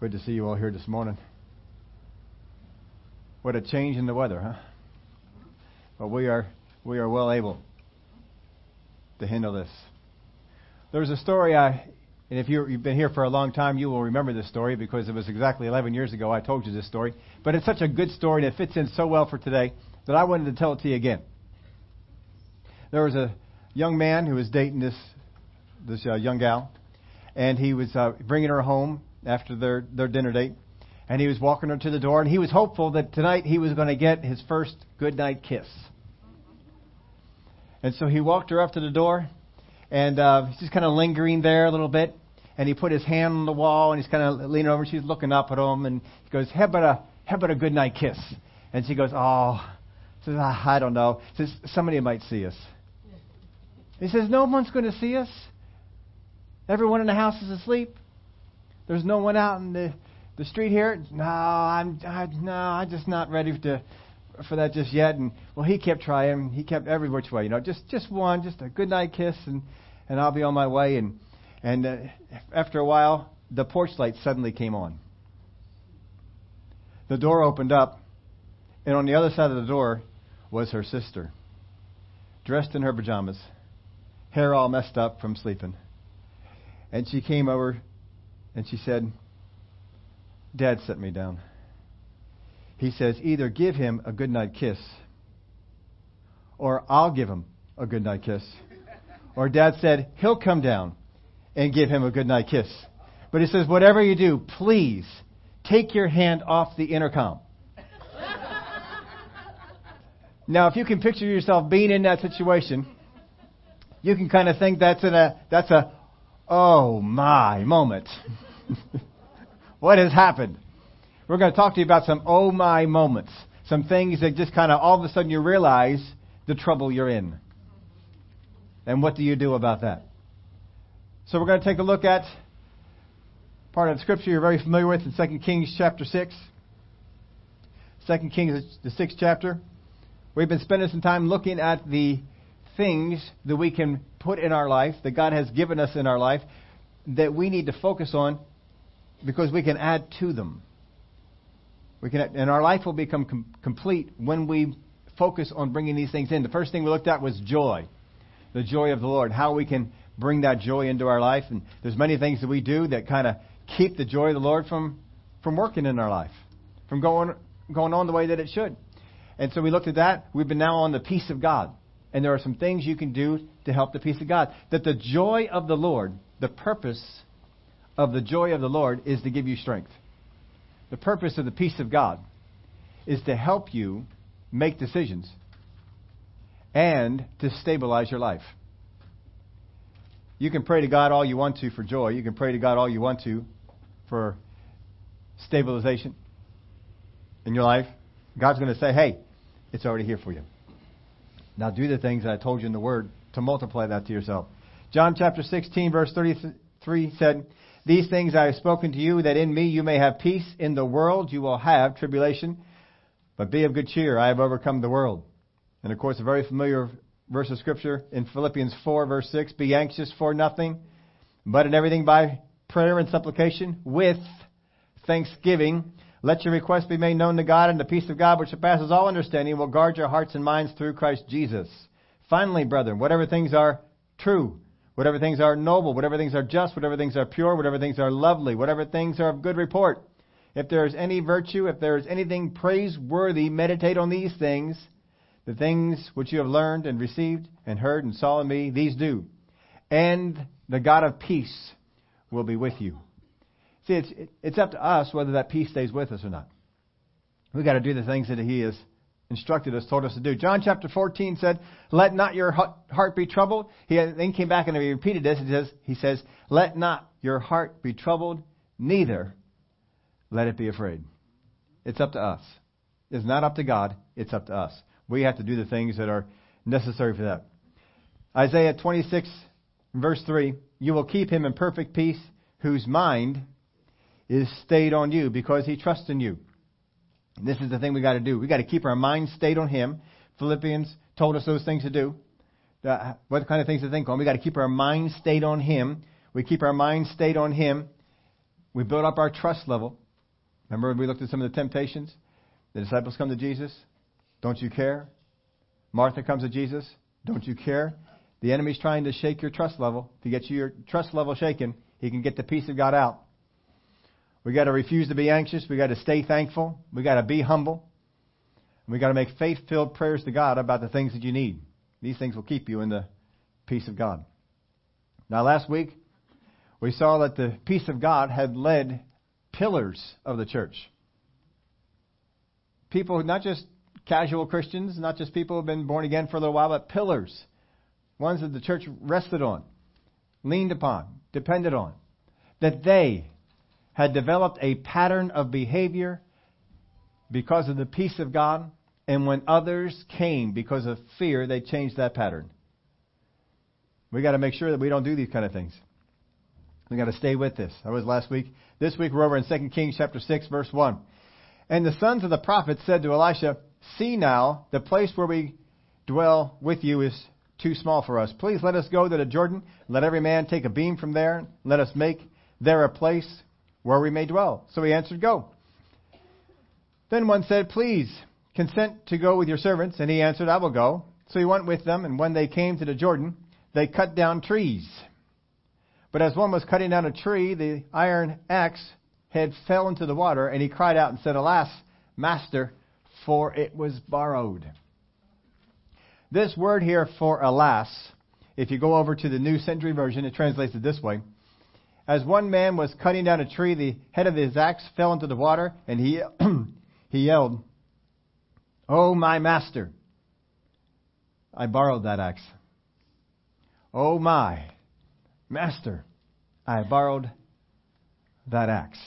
Good to see you all here this morning. What a change in the weather, huh? But we are we are well able to handle this. There was a story I and if you've been here for a long time, you will remember this story because it was exactly 11 years ago I told you this story. But it's such a good story and it fits in so well for today that I wanted to tell it to you again. There was a young man who was dating this this uh, young gal, and he was uh, bringing her home after their their dinner date, and he was walking her to the door, and he was hopeful that tonight he was going to get his first good night kiss. And so he walked her up to the door, and uh, he's just kind of lingering there a little bit, and he put his hand on the wall, and he's kind of leaning over. and She's looking up at him, and he goes, "How about a how about a good night kiss?" And she goes, "Oh," says, "I don't know." Says somebody might see us. He says, "No one's going to see us. Everyone in the house is asleep. There's no one out in the the street here. No, I'm I, no, I'm just not ready to for that just yet. And well, he kept trying. He kept every which way, you know, just just one, just a good night kiss, and and I'll be on my way. And and uh, after a while, the porch light suddenly came on. The door opened up, and on the other side of the door was her sister, dressed in her pajamas, hair all messed up from sleeping. And she came over and she said, Dad set me down. He says, either give him a goodnight kiss, or I'll give him a goodnight kiss. Or Dad said, he'll come down and give him a goodnight kiss. But he says, whatever you do, please take your hand off the intercom. now, if you can picture yourself being in that situation, you can kind of think that's a that's a oh my moment. what has happened? We're going to talk to you about some oh my moments. Some things that just kind of all of a sudden you realize the trouble you're in. And what do you do about that? So we're going to take a look at part of the scripture you're very familiar with in 2 Kings chapter 6. 2 Kings, the sixth chapter. We've been spending some time looking at the things that we can put in our life, that God has given us in our life, that we need to focus on because we can add to them. We can, and our life will become com- complete when we focus on bringing these things in. The first thing we looked at was joy, the joy of the Lord, how we can bring that joy into our life. And there's many things that we do that kind of keep the joy of the Lord from from working in our life, from going going on the way that it should. And so we looked at that. We've been now on the peace of God. And there are some things you can do to help the peace of God. That the joy of the Lord, the purpose of the joy of the Lord is to give you strength. The purpose of the peace of God is to help you make decisions and to stabilize your life. You can pray to God all you want to for joy. You can pray to God all you want to for stabilization in your life. God's going to say, hey, it's already here for you. Now do the things that I told you in the Word to multiply that to yourself. John chapter 16, verse 33 said, These things I have spoken to you, that in me you may have peace. In the world you will have tribulation, but be of good cheer. I have overcome the world. And of course, a very familiar verse of Scripture in Philippians 4, verse 6 Be anxious for nothing, but in everything by prayer and supplication with thanksgiving. Let your requests be made known to God, and the peace of God, which surpasses all understanding, will guard your hearts and minds through Christ Jesus. Finally, brethren, whatever things are true, whatever things are noble, whatever things are just, whatever things are pure, whatever things are lovely, whatever things are of good report, if there is any virtue, if there is anything praiseworthy, meditate on these things. The things which you have learned and received and heard and saw in me, these do. And the God of peace will be with you. See, it's, it's up to us whether that peace stays with us or not. We've got to do the things that He has instructed us, told us to do. John chapter 14 said, Let not your heart be troubled. He then came back and he repeated this. He says, he says, Let not your heart be troubled, neither let it be afraid. It's up to us. It's not up to God, it's up to us. We have to do the things that are necessary for that. Isaiah 26, verse 3 You will keep him in perfect peace, whose mind is stayed on you because he trusts in you. This is the thing we got to do. We got to keep our mind stayed on him. Philippians told us those things to do. Uh, what kind of things to think on? We got to keep our mind stayed on him. We keep our mind stayed on him. We build up our trust level. Remember we looked at some of the temptations? The disciples come to Jesus. Don't you care? Martha comes to Jesus. Don't you care? The enemy's trying to shake your trust level. If he gets your trust level shaken, he can get the peace of God out. We got to refuse to be anxious. We got to stay thankful. We got to be humble. We got to make faith-filled prayers to God about the things that you need. These things will keep you in the peace of God. Now, last week we saw that the peace of God had led pillars of the church. People, not just casual Christians, not just people who have been born again for a little while, but pillars. Ones that the church rested on, leaned upon, depended on. That they had developed a pattern of behavior because of the peace of God, and when others came because of fear, they changed that pattern. We got to make sure that we don't do these kind of things. We got to stay with this. That was last week. This week we're over in 2 Kings chapter 6 verse 1. And the sons of the prophets said to Elisha, See now, the place where we dwell with you is too small for us. Please let us go to the Jordan. Let every man take a beam from there. Let us make there a place where we may dwell. So he answered, Go. Then one said, Please consent to go with your servants. And he answered, I will go. So he went with them, and when they came to the Jordan, they cut down trees. But as one was cutting down a tree, the iron axe head fell into the water, and he cried out and said, Alas, master, for it was borrowed. This word here for alas, if you go over to the New Century Version, it translates it this way. As one man was cutting down a tree, the head of his axe fell into the water, and he, he yelled, Oh, my master! I borrowed that axe. Oh, my master! I borrowed that axe.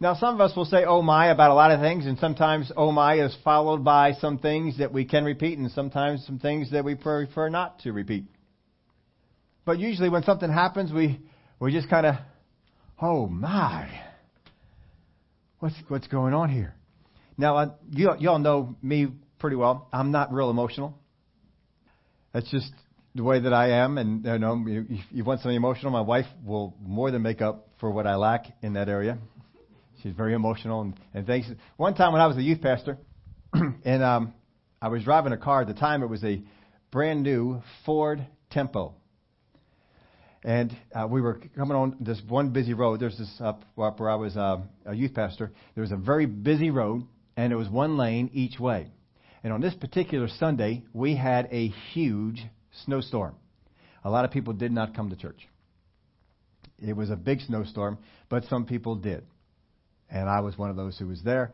Now, some of us will say, oh my, about a lot of things, and sometimes oh my is followed by some things that we can repeat, and sometimes some things that we prefer not to repeat. But usually when something happens, we, we just kind of, oh my, what's, what's going on here? Now, uh, you, you all know me pretty well. I'm not real emotional. That's just the way that I am, and you know, if you want something emotional, my wife will more than make up for what I lack in that area. She's very emotional and, and things. One time when I was a youth pastor, and um, I was driving a car at the time, it was a brand new Ford Tempo. And uh, we were coming on this one busy road. There's this up, up where I was uh, a youth pastor. There was a very busy road, and it was one lane each way. And on this particular Sunday, we had a huge snowstorm. A lot of people did not come to church. It was a big snowstorm, but some people did and I was one of those who was there.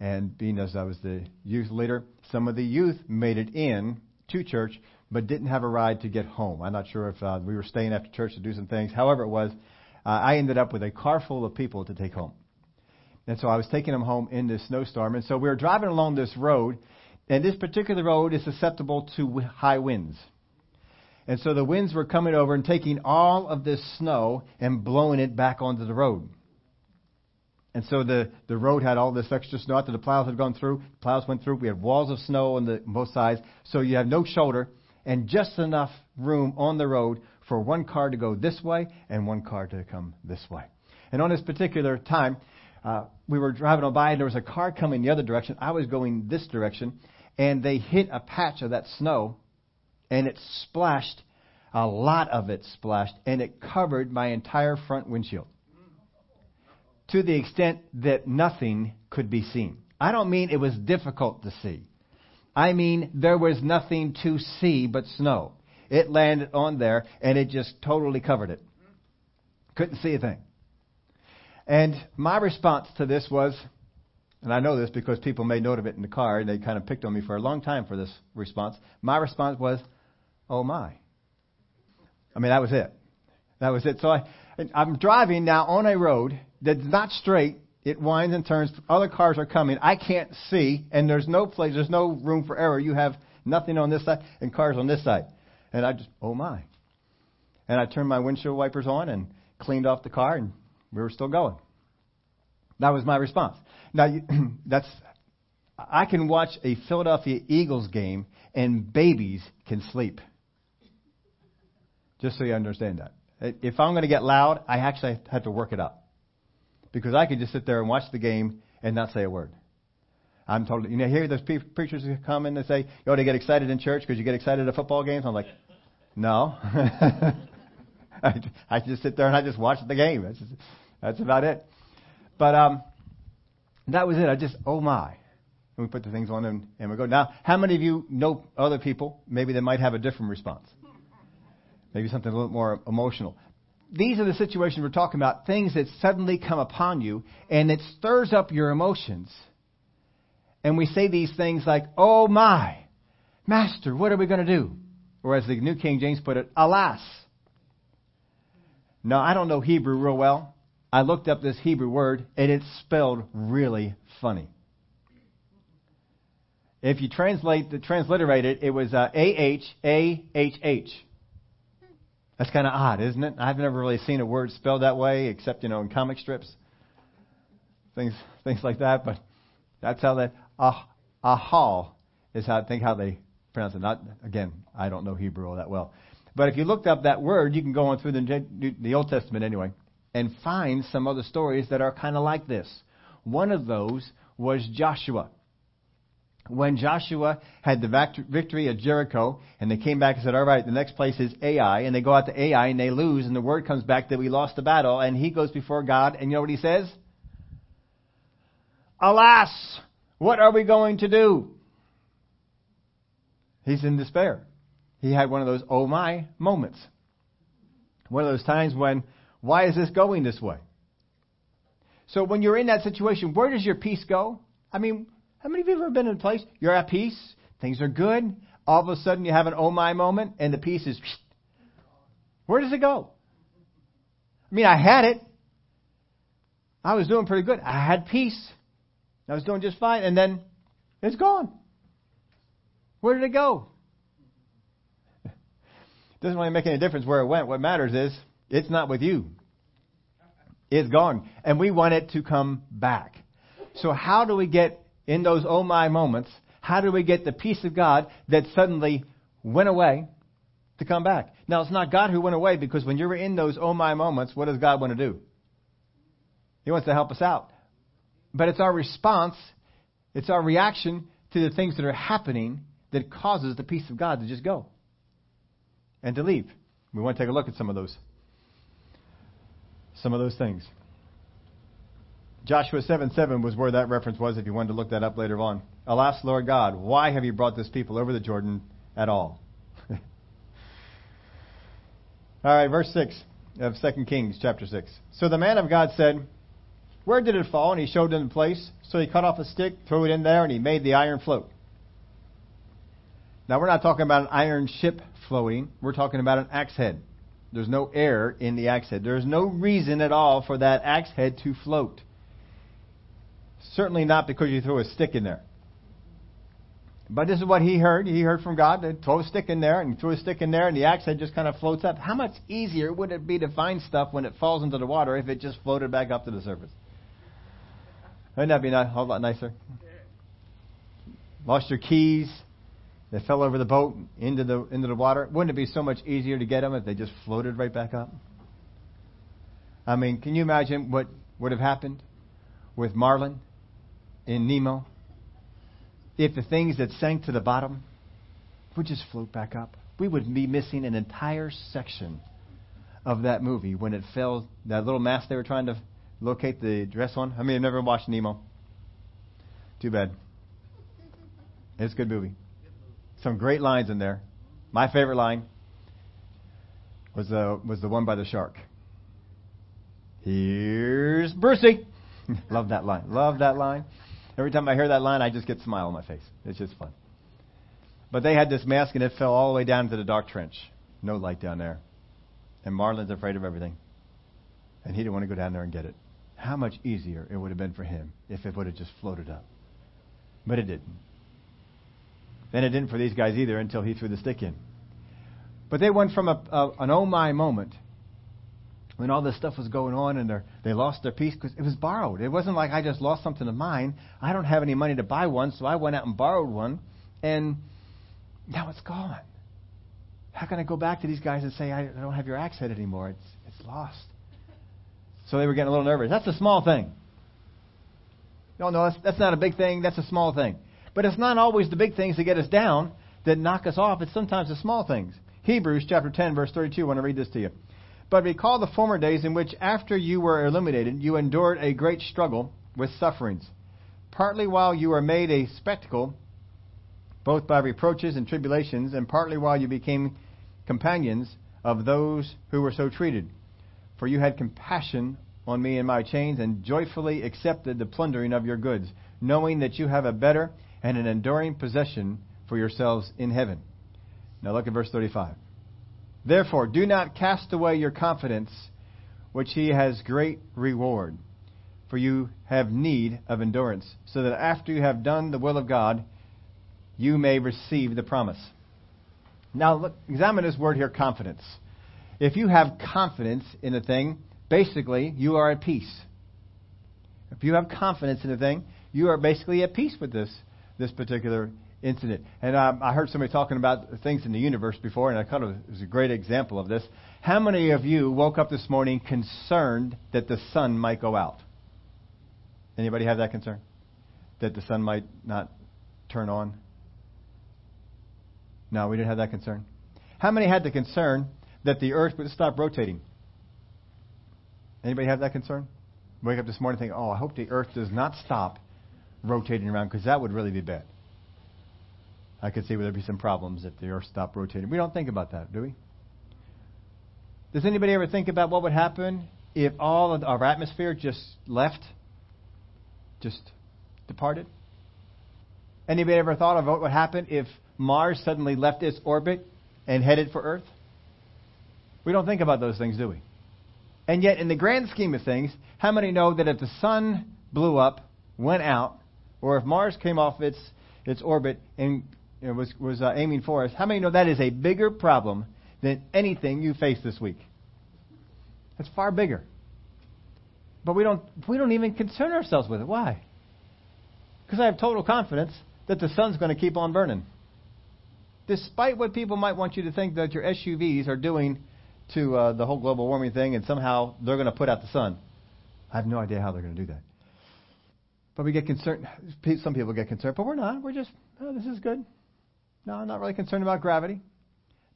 And being as I was the youth leader, some of the youth made it in to church, but didn't have a ride to get home. I'm not sure if uh, we were staying after church to do some things. However, it was, uh, I ended up with a car full of people to take home. And so I was taking them home in this snowstorm. And so we were driving along this road, and this particular road is susceptible to high winds. And so the winds were coming over and taking all of this snow and blowing it back onto the road. And so the, the road had all this extra snow after the plows had gone through. The plows went through. We had walls of snow on, the, both sides. So you have no shoulder and just enough room on the road for one car to go this way and one car to come this way. And on this particular time, uh, we were driving on by and there was a car coming the other direction. I was going this direction and they hit a patch of that snow and it splashed, a lot of it splashed, and it covered my entire front windshield to the extent that nothing could be seen. I don't mean it was difficult to see. I mean there was nothing to see but snow. It landed on there and it just totally covered it. Couldn't see a thing. And my response to this was, and I know this because people made note of it in the car and they kind of picked on me for a long time for this response. My response was, oh my. I mean, that was it. That was it. So I, I'm driving now on a road that's not straight. It winds and turns. Other cars are coming. I can't see, and there's no place, there's no room for error. You have nothing on this side and cars on this side. And I just, oh my. And I turned my windshield wipers on and cleaned off the car, and we were still going. That was my response. Now, you, that's, I can watch a Philadelphia Eagles game, and babies can sleep. Just so you understand that. If I'm going to get loud, I actually have to work it up. Because I could just sit there and watch the game and not say a word. I'm told, you know, hear those pe- preachers come in and say, you ought to get excited in church because you get excited at football games. I'm like, no. I, I just sit there and I just watch the game. That's, just, that's about it. But um, that was it. I just, oh my. And we put the things on and, and we go. Now, how many of you know other people, maybe they might have a different response? Maybe something a little more emotional. These are the situations we're talking about, things that suddenly come upon you and it stirs up your emotions and we say these things like, Oh my, Master, what are we going to do? Or as the New King James put it, alas. Now, I don't know Hebrew real well. I looked up this Hebrew word, and it's spelled really funny. If you translate the transliterate it, it was uh, A H A H H. That's kind of odd, isn't it? I've never really seen a word spelled that way, except you know in comic strips, things things like that. But that's how that ah, ahal is how I think how they pronounce it. Not again, I don't know Hebrew all that well, but if you looked up that word, you can go on through the, the Old Testament anyway and find some other stories that are kind of like this. One of those was Joshua. When Joshua had the victory at Jericho, and they came back and said, All right, the next place is Ai, and they go out to Ai and they lose, and the word comes back that we lost the battle, and he goes before God, and you know what he says? Alas, what are we going to do? He's in despair. He had one of those oh my moments. One of those times when, why is this going this way? So when you're in that situation, where does your peace go? I mean, how many of you have ever been in a place you're at peace, things are good, all of a sudden you have an oh my moment, and the peace is. Where does it go? I mean, I had it. I was doing pretty good. I had peace. I was doing just fine, and then it's gone. Where did it go? It doesn't really make any difference where it went. What matters is it's not with you. It's gone. And we want it to come back. So how do we get in those oh my moments, how do we get the peace of God that suddenly went away to come back? Now it's not God who went away because when you're in those oh my moments, what does God want to do? He wants to help us out. But it's our response, it's our reaction to the things that are happening that causes the peace of God to just go and to leave. We want to take a look at some of those. Some of those things. Joshua 7 7 was where that reference was if you wanted to look that up later on. Alas, Lord God, why have you brought this people over the Jordan at all? all right, verse 6 of 2 Kings chapter 6. So the man of God said, where did it fall? And he showed him the place. So he cut off a stick, threw it in there, and he made the iron float. Now, we're not talking about an iron ship floating. We're talking about an axe head. There's no air in the axe head. There's no reason at all for that axe head to float. Certainly not because you threw a stick in there. But this is what he heard. He heard from God to throw a stick in there and threw a stick in there, and the axe head just kind of floats up. How much easier would it be to find stuff when it falls into the water if it just floated back up to the surface? Wouldn't that be a whole lot nicer? Lost your keys. They fell over the boat into the into the water. Wouldn't it be so much easier to get them if they just floated right back up? I mean, can you imagine what would have happened with Marlin in Nemo if the things that sank to the bottom would just float back up? We would be missing an entire section of that movie when it fell. That little mast they were trying to locate the dress on? I mean, I've never watched Nemo. Too bad. It's a good movie. Some great lines in there. My favorite line was the was the one by the shark. Here's Brucey. Love that line. Love that line. Every time I hear that line, I just get a smile on my face. It's just fun. But they had this mask and it fell all the way down to the dark trench. No light down there. And Marlin's afraid of everything. And he didn't want to go down there and get it how much easier it would have been for him if it would have just floated up. But it didn't. And it didn't for these guys either until he threw the stick in. But they went from a, a, an oh my moment when all this stuff was going on and they lost their peace because it was borrowed. It wasn't like I just lost something of mine. I don't have any money to buy one, so I went out and borrowed one, and now it's gone. How can I go back to these guys and say I don't have your axe head anymore? It's it's lost. So they were getting a little nervous. That's a small thing. No, no, that's, that's not a big thing. That's a small thing. But it's not always the big things that get us down that knock us off. It's sometimes the small things. Hebrews chapter 10, verse 32. I want to read this to you. But recall the former days in which, after you were illuminated, you endured a great struggle with sufferings, partly while you were made a spectacle, both by reproaches and tribulations, and partly while you became companions of those who were so treated. For you had compassion on me in my chains, and joyfully accepted the plundering of your goods, knowing that you have a better and an enduring possession for yourselves in heaven. Now look at verse 35. Therefore, do not cast away your confidence, which he has great reward. For you have need of endurance, so that after you have done the will of God, you may receive the promise. Now, look, examine this word here, confidence. If you have confidence in a thing, basically, you are at peace. If you have confidence in a thing, you are basically at peace with this, this particular incident. And um, I heard somebody talking about things in the universe before, and I thought it was a great example of this. How many of you woke up this morning concerned that the sun might go out? Anybody have that concern? That the sun might not turn on? No, we didn't have that concern. How many had the concern that the earth would stop rotating? Anybody have that concern? Wake up this morning thinking, oh, I hope the earth does not stop rotating around because that would really be bad. I could see where there'd be some problems if the earth stopped rotating. We don't think about that, do we? Does anybody ever think about what would happen if all of our atmosphere just left? Just departed? Anybody ever thought of what would happen if Mars suddenly left its orbit and headed for Earth? We don't think about those things, do we? And yet, in the grand scheme of things, how many know that if the sun blew up, went out, or if Mars came off its its orbit and you know, was was uh, aiming for us, how many know that is a bigger problem than anything you face this week? It's far bigger. But we don't we don't even concern ourselves with it. Why? Because I have total confidence that the sun's going to keep on burning despite what people might want you to think that your SUVs are doing to uh, the whole global warming thing, and somehow they're going to put out the sun. I have no idea how they're going to do that. But we get concerned. Some people get concerned, but we're not. We're just, oh, this is good. No, I'm not really concerned about gravity.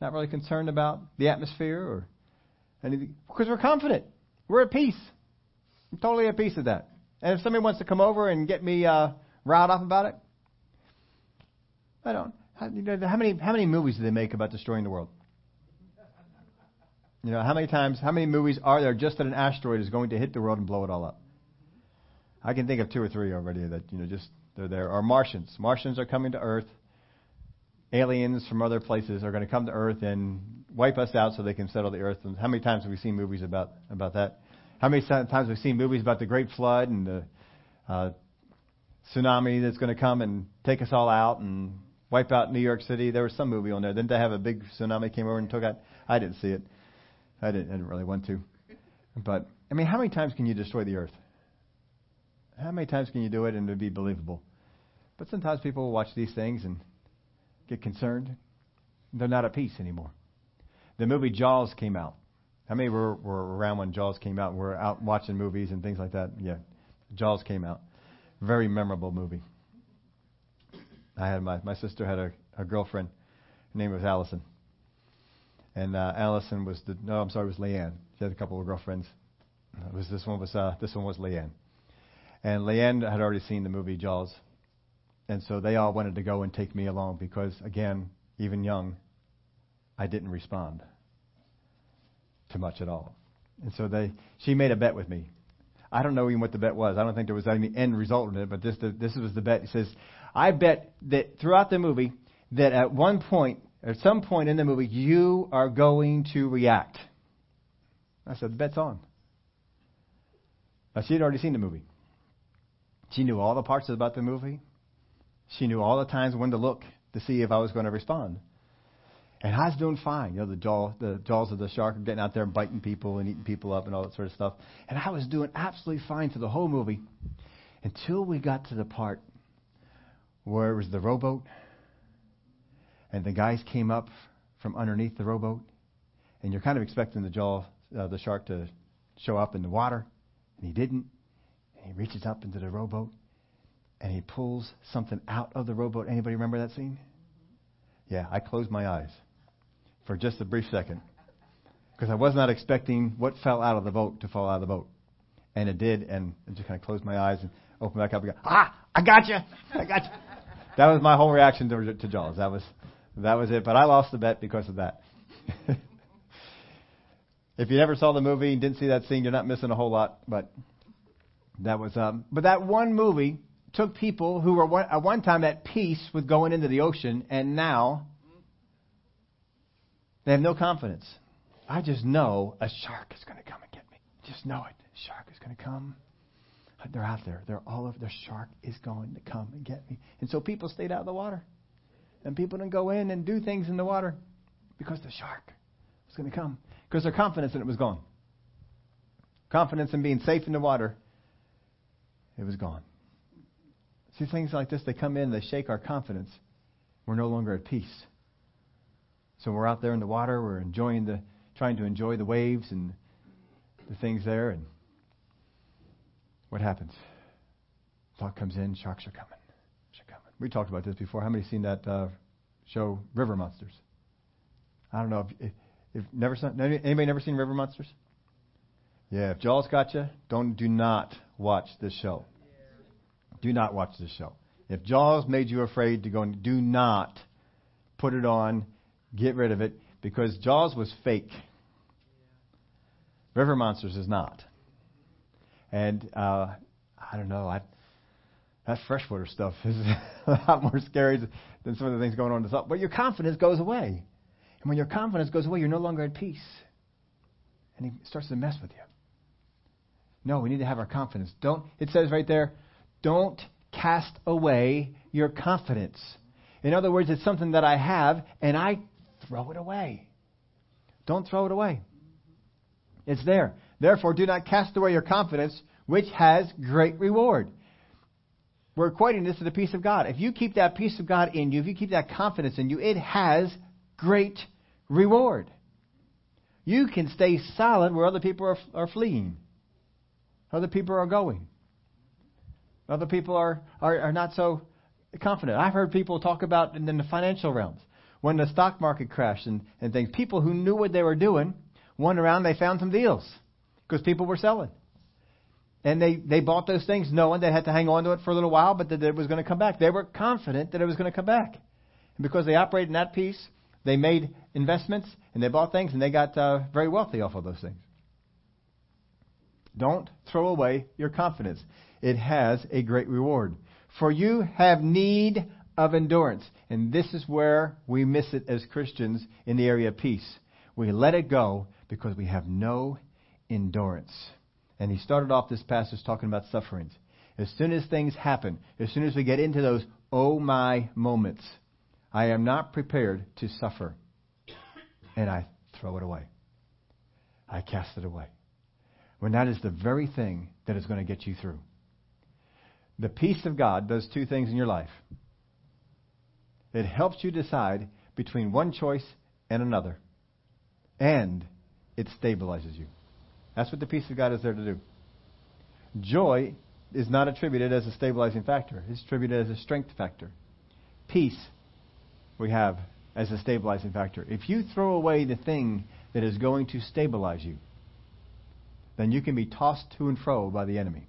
Not really concerned about the atmosphere or anything. Because we're confident. We're at peace. I'm totally at peace with that. And if somebody wants to come over and get me uh, riled up about it, I don't. How, you know, how many how many movies do they make about destroying the world? You know, how many times, how many movies are there just that an asteroid is going to hit the world and blow it all up? I can think of two or three already that you know just they're there. Or Martians. Martians are coming to Earth. Aliens from other places are going to come to Earth and wipe us out so they can settle the Earth. And how many times have we seen movies about about that? How many times have we seen movies about the Great Flood and the uh, tsunami that's going to come and take us all out and wipe out New York City. There was some movie on there. Didn't they have a big tsunami came over and took out? I didn't see it. I didn't, I didn't really want to. But I mean, how many times can you destroy the earth? How many times can you do it and it'd be believable? But sometimes people watch these things and get concerned. They're not at peace anymore. The movie Jaws came out. How many were, were around when Jaws came out? We're out watching movies and things like that. Yeah, Jaws came out. Very memorable movie. I had my my sister had a, a girlfriend. Her name was Allison. And uh, Allison was the no, I'm sorry, it was Leanne. She had a couple of girlfriends. It was this one was uh, this one was Leanne. And Leanne had already seen the movie Jaws, and so they all wanted to go and take me along because, again, even young, I didn't respond to much at all. And so they, she made a bet with me. I don't know even what the bet was. I don't think there was any end result in it, but this, this was the bet. He says, I bet that throughout the movie, that at one point, at some point in the movie, you are going to react. I said, the bet's on. Now, she had already seen the movie. She knew all the parts about the movie. She knew all the times when to look to see if I was going to respond. And I was doing fine. You know, the, jaw, the jaws of the shark are getting out there and biting people and eating people up and all that sort of stuff. And I was doing absolutely fine for the whole movie until we got to the part where it was the rowboat, and the guys came up from underneath the rowboat, and you're kind of expecting the jaw, uh, the shark to show up in the water, And he didn't. And he reaches up into the rowboat and he pulls something out of the rowboat. Anybody remember that scene? Yeah, I closed my eyes for just a brief second because I was not expecting what fell out of the boat to fall out of the boat. And it did, and I just kind of closed my eyes and opened back up and go, ah, I got you, I got you. That was my whole reaction to, to Jaws. That was, that was it. But I lost the bet because of that. if you never saw the movie and didn't see that scene, you're not missing a whole lot. But that was, um, but that one movie took people who were one, at one time at peace with going into the ocean, and now they have no confidence. I just know a shark is going to come and get me. Just know it. A shark is going to come. They're out there. They're all over. The shark is going to come and get me. And so people stayed out of the water. And people didn't go in and do things in the water because the shark was going to come. Because their confidence in it was gone. Confidence in being safe in the water, it was gone. See, things like this, they come in, they shake our confidence. We're no longer at peace. So we're out there in the water, we're enjoying the, trying to enjoy the waves and the things there, and what happens? Thought comes in, sharks are coming. Sharks are coming. We talked about this before. How many seen that uh, show, River Monsters? I don't know if, if, if never anybody never seen River Monsters? Yeah, if Jaws got you, don't do not watch this show. Do not watch this show. If Jaws made you afraid to go, do not put it on. Get rid of it because Jaws was fake. River Monsters is not. And uh, I don't know. I, that freshwater stuff is a lot more scary than some of the things going on in the salt. But your confidence goes away. And when your confidence goes away, you're no longer at peace. And he starts to mess with you. No, we need to have our confidence. Don't it says right there, don't cast away your confidence. In other words, it's something that I have and I throw it away. Don't throw it away. It's there. Therefore, do not cast away your confidence, which has great reward. We're equating this to the peace of God. If you keep that peace of God in you, if you keep that confidence in you, it has great reward. You can stay solid where other people are, are fleeing, other people are going. Other people are, are, are not so confident. I've heard people talk about in, the financial realms when the stock market crashed and, and things. People who knew what they were doing went around, they found some deals because people were selling. And they, they bought those things knowing they had to hang on to it for a little while, but that it was going to come back. They were confident that it was going to come back. And because they operated in that peace, they made investments and they bought things and they got uh, very wealthy off of those things. Don't throw away your confidence it has a great reward. For you have need of endurance. And this is where we miss it as Christians in the area of peace. We let it go because we have no endurance. And he started off this passage talking about sufferings. As soon as things happen, as soon as we get into those oh my moments, I am not prepared to suffer. And I throw it away. I cast it away. When that is the very thing that is going to get you through. The peace of God does two things in your life it helps you decide between one choice and another, and it stabilizes you. That's what the peace of God is there to do. Joy is not attributed as a stabilizing factor, it's attributed as a strength factor. Peace we have as a stabilizing factor. If you throw away the thing that is going to stabilize you, then you can be tossed to and fro by the enemy.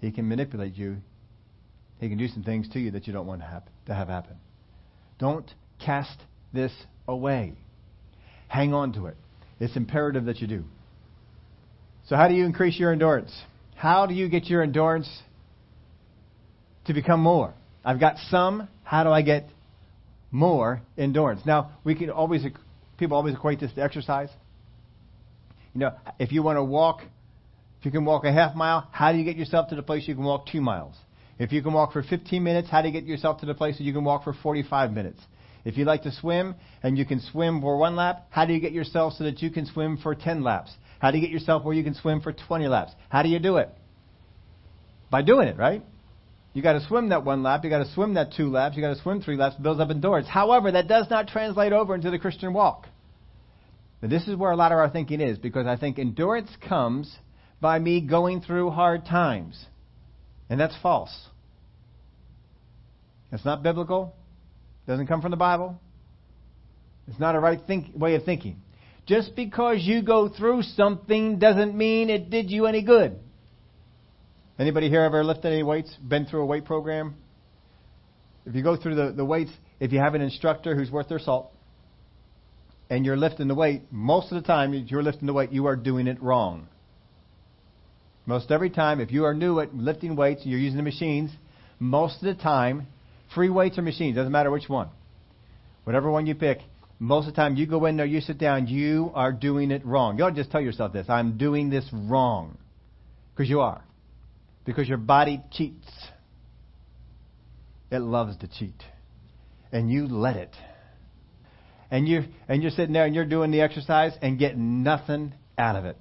He can manipulate you. He can do some things to you that you don't want to, happen, to have happen. Don't cast this away. Hang on to it. It's imperative that you do. So, how do you increase your endurance? How do you get your endurance to become more? I've got some. How do I get more endurance? Now, we can always people always equate this to exercise. You know, if you want to walk you can walk a half mile, how do you get yourself to the place you can walk two miles? If you can walk for 15 minutes, how do you get yourself to the place that you can walk for 45 minutes? If you like to swim and you can swim for one lap, how do you get yourself so that you can swim for 10 laps? How do you get yourself where you can swim for 20 laps? How do you do it? By doing it, right? You got to swim that one lap, you got to swim that two laps, you got to swim three laps, builds up endurance. However, that does not translate over into the Christian walk. This is where a lot of our thinking is because I think endurance comes by me going through hard times. And that's false. It's not biblical. Doesn't come from the Bible. It's not a right think, way of thinking. Just because you go through something doesn't mean it did you any good. Anybody here ever lifted any weights? Been through a weight program? If you go through the, the weights, if you have an instructor who's worth their salt, and you're lifting the weight, most of the time you're lifting the weight, you are doing it wrong. Most every time, if you are new at lifting weights and you're using the machines, most of the time, free weights or machines, doesn't matter which one. Whatever one you pick, most of the time you go in there, you sit down, you are doing it wrong. You ought to just tell yourself this I'm doing this wrong. Because you are. Because your body cheats. It loves to cheat. And you let it. And you and you're sitting there and you're doing the exercise and getting nothing out of it.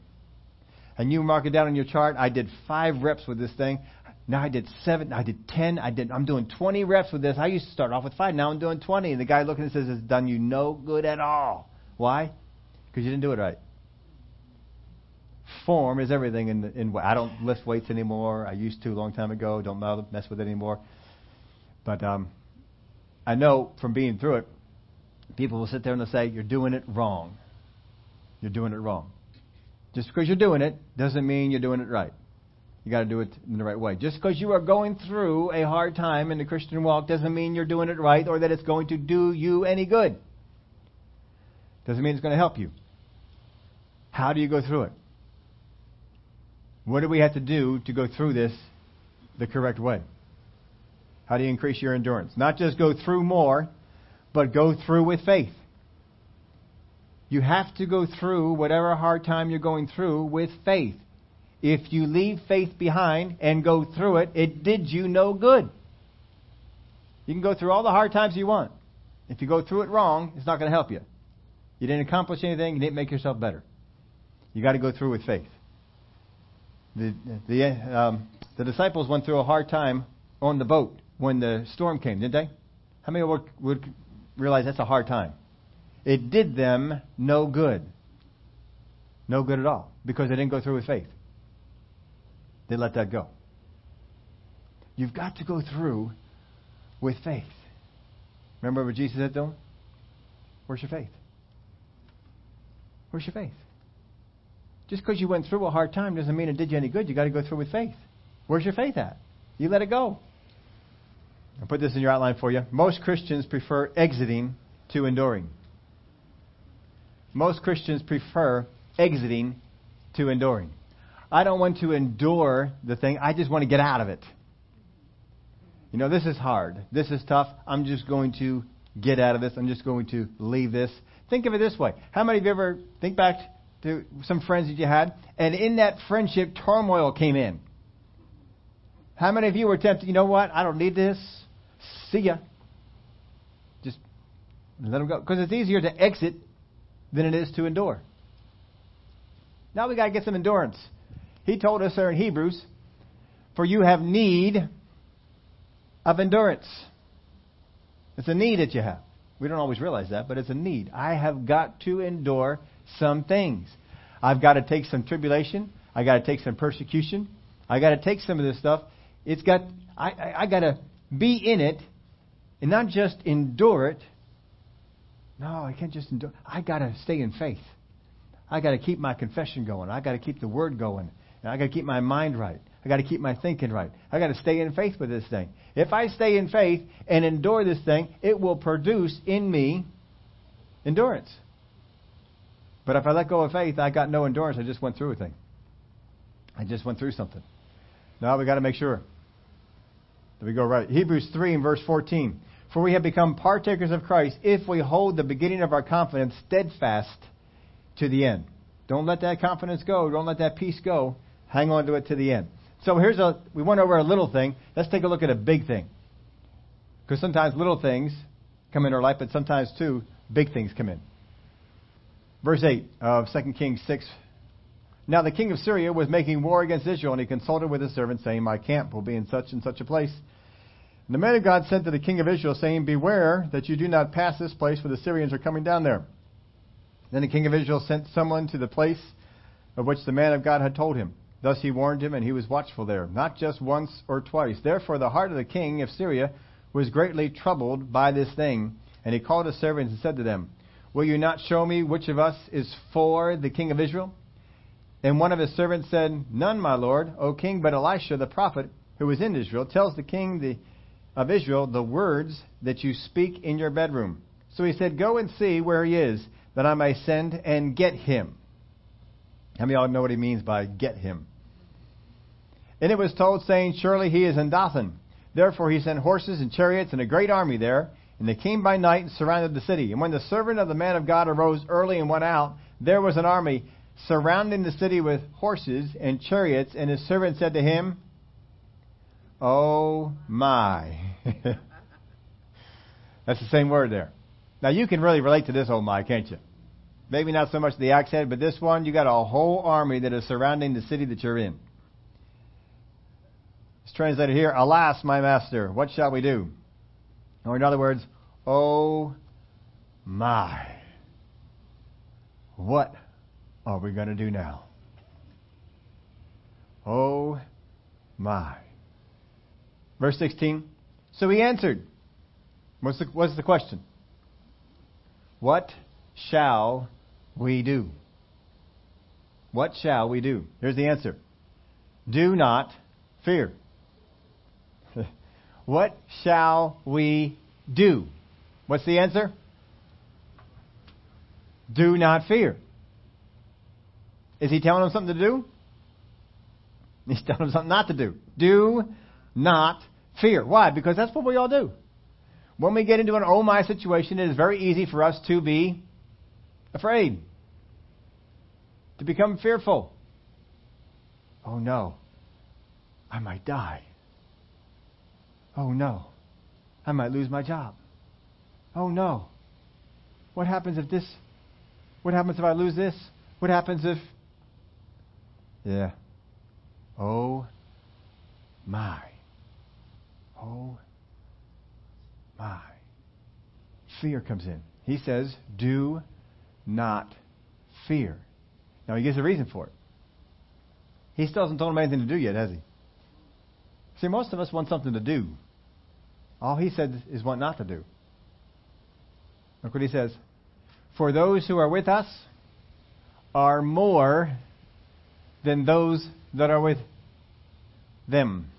And you mark it down on your chart. I did five reps with this thing. Now I did seven. I did ten. I did. I'm doing 20 reps with this. I used to start off with five. Now I'm doing 20. And the guy looking and says, "It's done you no good at all." Why? Because you didn't do it right. Form is everything. In, in I don't lift weights anymore. I used to a long time ago. Don't mess with it anymore. But um, I know from being through it, people will sit there and they'll say, "You're doing it wrong. You're doing it wrong." Just because you're doing it doesn't mean you're doing it right. You got to do it in the right way. Just because you are going through a hard time in the Christian walk doesn't mean you're doing it right or that it's going to do you any good. Doesn't mean it's going to help you. How do you go through it? What do we have to do to go through this the correct way? How do you increase your endurance? Not just go through more, but go through with faith. You have to go through whatever hard time you're going through with faith. If you leave faith behind and go through it, it did you no good. You can go through all the hard times you want. If you go through it wrong, it's not going to help you. You didn't accomplish anything, you didn't make yourself better. You got to go through with faith. The, the, um, the disciples went through a hard time on the boat when the storm came, didn't they? How many would, would realize that's a hard time? It did them no good. No good at all because they didn't go through with faith. They let that go. You've got to go through with faith. Remember what Jesus said to them? Where's your faith? Where's your faith? Just because you went through a hard time doesn't mean it did you any good. You've got to go through with faith. Where's your faith at? You let it go. I'll put this in your outline for you. Most Christians prefer exiting to enduring. Most Christians prefer exiting to enduring. I don't want to endure the thing. I just want to get out of it. You know, this is hard. This is tough. I'm just going to get out of this. I'm just going to leave this. Think of it this way. How many of you ever think back to some friends that you had, and in that friendship, turmoil came in? How many of you were tempted, you know what? I don't need this. See ya. Just let them go. Because it's easier to exit than it is to endure. Now we got to get some endurance. He told us there in Hebrews, for you have need of endurance. It's a need that you have. We don't always realize that, but it's a need. I have got to endure some things. I've got to take some tribulation. I got to take some persecution. I got to take some of this stuff. It's got I, I, I got to be in it and not just endure it. No, I can't just endure. I got to stay in faith. I got to keep my confession going. I got to keep the word going. And I got to keep my mind right. I got to keep my thinking right. I got to stay in faith with this thing. If I stay in faith and endure this thing, it will produce in me endurance. But if I let go of faith, I got no endurance. I just went through a thing. I just went through something. Now we got to make sure that we go right. Hebrews 3 and verse 14. For we have become partakers of Christ if we hold the beginning of our confidence steadfast to the end. Don't let that confidence go. Don't let that peace go. Hang on to it to the end. So here's a, we went over a little thing. Let's take a look at a big thing. Because sometimes little things come in our life, but sometimes too, big things come in. Verse 8 of 2 Kings 6. Now the king of Syria was making war against Israel, and he consulted with his servants, saying, My camp will be in such and such a place. And the man of God sent to the king of Israel, saying, Beware that you do not pass this place, for the Syrians are coming down there. Then the king of Israel sent someone to the place of which the man of God had told him. Thus he warned him, and he was watchful there, not just once or twice. Therefore the heart of the king of Syria was greatly troubled by this thing. And he called his servants and said to them, Will you not show me which of us is for the king of Israel? And one of his servants said, None, my lord, O king, but Elisha the prophet, who was in Israel, tells the king the, of Israel the words that you speak in your bedroom. So he said, Go and see where he is, that I may send and get him. How many of y'all know what he means by get him? And it was told, saying, Surely he is in Dothan. Therefore he sent horses and chariots and a great army there. And they came by night and surrounded the city. And when the servant of the man of God arose early and went out, there was an army surrounding the city with horses and chariots. And his servant said to him, Oh my. That's the same word there. Now you can really relate to this, oh my, can't you? Maybe not so much the accent, but this one, you got a whole army that is surrounding the city that you're in. It's translated here, Alas, my master, what shall we do? Or in other words, oh my. What are we going to do now? Oh my. Verse 16. So he answered. What's the, what's the question? What shall we do? What shall we do? Here's the answer. Do not fear. what shall we do? What's the answer? Do not fear. Is he telling them something to do? He's telling them something not to do. Do not fear. Why? Because that's what we all do. When we get into an oh my situation, it is very easy for us to be afraid, to become fearful. Oh no, I might die. Oh no, I might lose my job. Oh no, what happens if this? What happens if I lose this? What happens if. Yeah. Oh my. Oh my. Fear comes in. He says, Do not fear. Now, he gives a reason for it. He still hasn't told him anything to do yet, has he? See, most of us want something to do. All he said is what not to do. Look what he says. For those who are with us are more than those that are with them.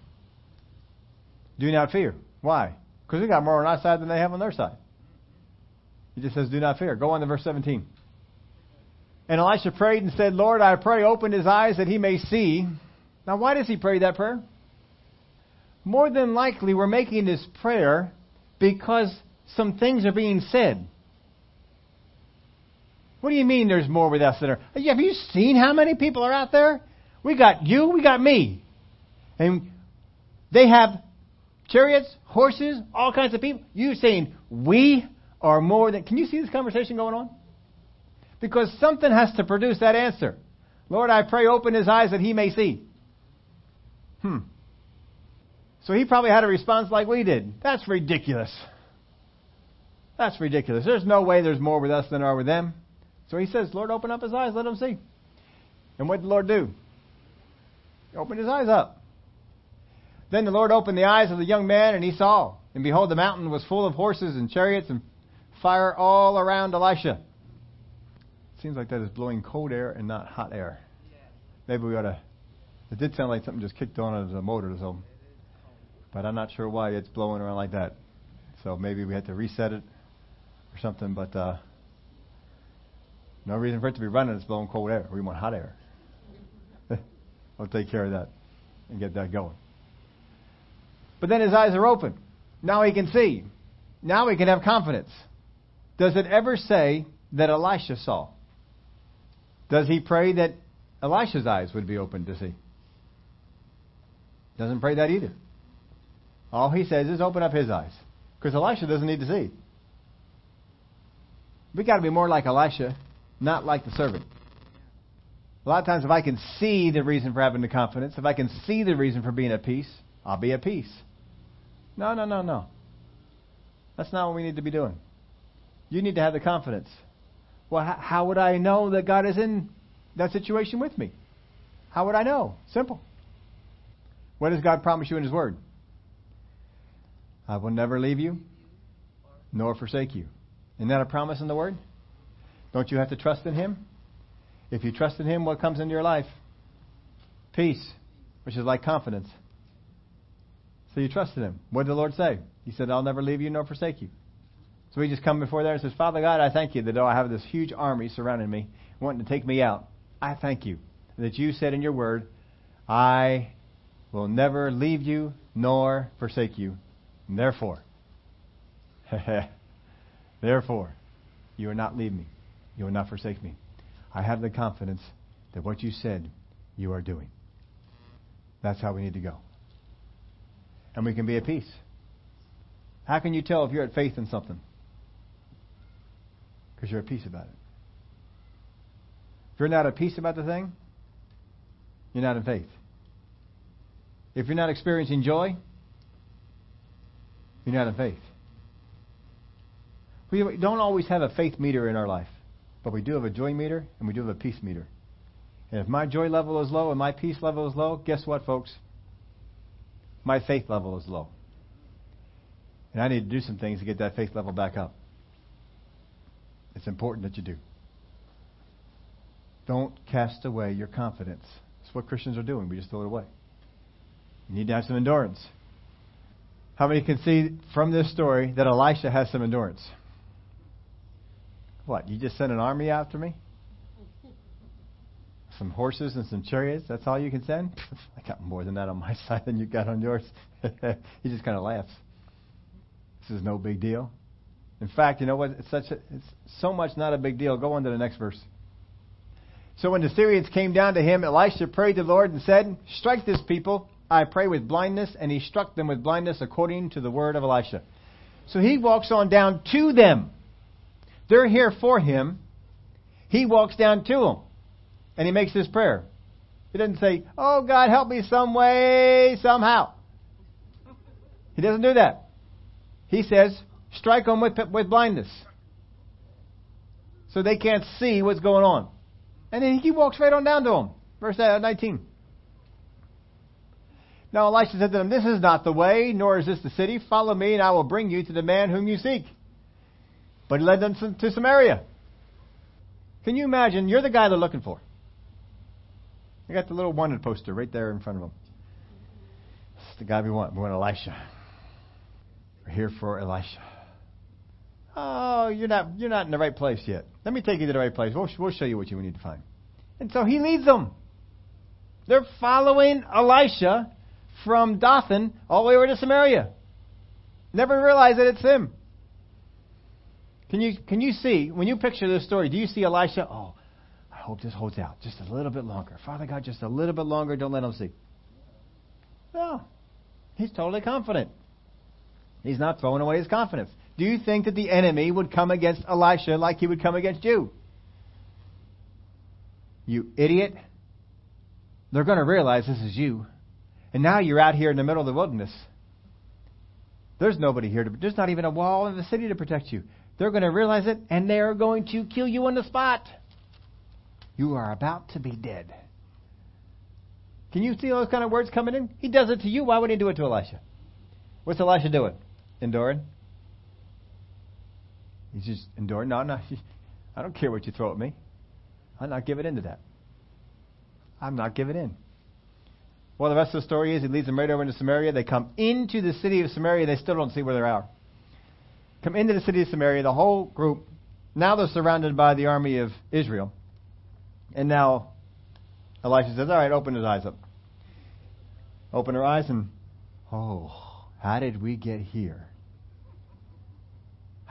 Do not fear. Why? Because we got more on our side than they have on their side. He just says, Do not fear. Go on to verse 17. And Elisha prayed and said, Lord, I pray, open his eyes that he may see. Now, why does he pray that prayer? More than likely, we're making this prayer because some things are being said. What do you mean there's more with us that are? Have you seen how many people are out there? We got you, we got me. And they have chariots, horses, all kinds of people. You're saying we are more than. Can you see this conversation going on? Because something has to produce that answer. Lord, I pray, open his eyes that he may see. Hmm. So he probably had a response like we did. That's ridiculous. That's ridiculous. There's no way there's more with us than there are with them. So he says, Lord, open up his eyes, let him see. And what did the Lord do? He opened his eyes up. Then the Lord opened the eyes of the young man, and he saw. And behold, the mountain was full of horses and chariots and fire all around Elisha. Seems like that is blowing cold air and not hot air. Maybe we ought to. It did sound like something just kicked on as a motor or something. But I'm not sure why it's blowing around like that. So maybe we had to reset it or something. But uh, no reason for it to be running. It's blowing cold air. We want hot air. I'll take care of that and get that going. But then his eyes are open. Now he can see. Now he can have confidence. Does it ever say that Elisha saw? Does he pray that Elisha's eyes would be open to see? Doesn't pray that either. All he says is open up his eyes. Because Elisha doesn't need to see. We got to be more like Elisha, not like the servant. A lot of times, if I can see the reason for having the confidence, if I can see the reason for being at peace, I'll be at peace. No, no, no, no. That's not what we need to be doing. You need to have the confidence. Well, how would I know that God is in that situation with me? How would I know? Simple. What does God promise you in His Word? I will never leave you nor forsake you. Isn't that a promise in the Word? Don't you have to trust in Him? If you trust in Him, what comes into your life? Peace, which is like confidence. So you trusted Him. What did the Lord say? He said, I'll never leave you nor forsake you. So we just come before there and says, Father God, I thank you that though I have this huge army surrounding me, wanting to take me out, I thank you that you said in your word, I will never leave you nor forsake you. And therefore, therefore, you will not leave me. You will not forsake me. I have the confidence that what you said, you are doing. That's how we need to go. And we can be at peace. How can you tell if you're at faith in something? Because you're at peace about it. If you're not at peace about the thing, you're not in faith. If you're not experiencing joy, you're not in faith. We don't always have a faith meter in our life, but we do have a joy meter and we do have a peace meter. And if my joy level is low and my peace level is low, guess what, folks? My faith level is low. And I need to do some things to get that faith level back up. It's important that you do. Don't cast away your confidence. That's what Christians are doing. We just throw it away. You need to have some endurance. How many can see from this story that Elisha has some endurance? What? You just sent an army after me? Some horses and some chariots? That's all you can send? I got more than that on my side than you got on yours. he just kind of laughs. This is no big deal. In fact, you know what? It's such a, it's so much not a big deal. Go on to the next verse. So when the Syrians came down to him, Elisha prayed to the Lord and said, Strike this people, I pray, with blindness. And he struck them with blindness according to the word of Elisha. So he walks on down to them. They're here for him. He walks down to them. And he makes this prayer. He doesn't say, Oh God, help me some way, somehow. He doesn't do that. He says, strike them with, with blindness. So they can't see what's going on. And then he walks right on down to them. Verse uh, 19. Now Elisha said to them, This is not the way, nor is this the city. Follow me, and I will bring you to the man whom you seek. But he led them to Samaria. Can you imagine? You're the guy they're looking for. I got the little wanted poster right there in front of them. It's the guy we want. We want Elisha. We're here for Elisha. Oh, you're not you're not in the right place yet. Let me take you to the right place. We'll, we'll show you what you need to find. And so he leads them. They're following Elisha from Dothan all the way over to Samaria. Never realize that it's him. Can you can you see when you picture this story? Do you see Elisha? Oh, Hope this holds out just a little bit longer. Father God, just a little bit longer. Don't let him see. No, he's totally confident. He's not throwing away his confidence. Do you think that the enemy would come against Elisha like he would come against you? You idiot. They're going to realize this is you. And now you're out here in the middle of the wilderness. There's nobody here to, there's not even a wall in the city to protect you. They're going to realize it and they're going to kill you on the spot. You are about to be dead. Can you see those kind of words coming in? He does it to you. Why would he do it to Elisha? What's Elisha doing? Enduring? He's just enduring. No, no. I don't care what you throw at me. I'm not giving in to that. I'm not giving in. Well, the rest of the story is he leads them right over into Samaria. They come into the city of Samaria. They still don't see where they are. Come into the city of Samaria. The whole group. Now they're surrounded by the army of Israel. And now Elisha says, All right, open his eyes up. Open her eyes and, oh, how did we get here?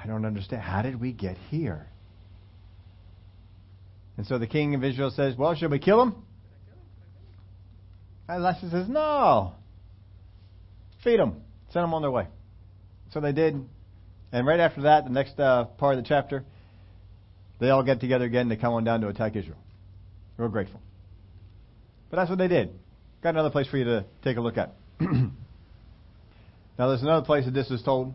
I don't understand. How did we get here? And so the king of Israel says, Well, should we kill him? And Elisha says, No. Feed them. Send them on their way. So they did. And right after that, the next uh, part of the chapter, they all get together again to come on down to attack Israel. Real grateful. But that's what they did. Got another place for you to take a look at. now, there's another place that this is told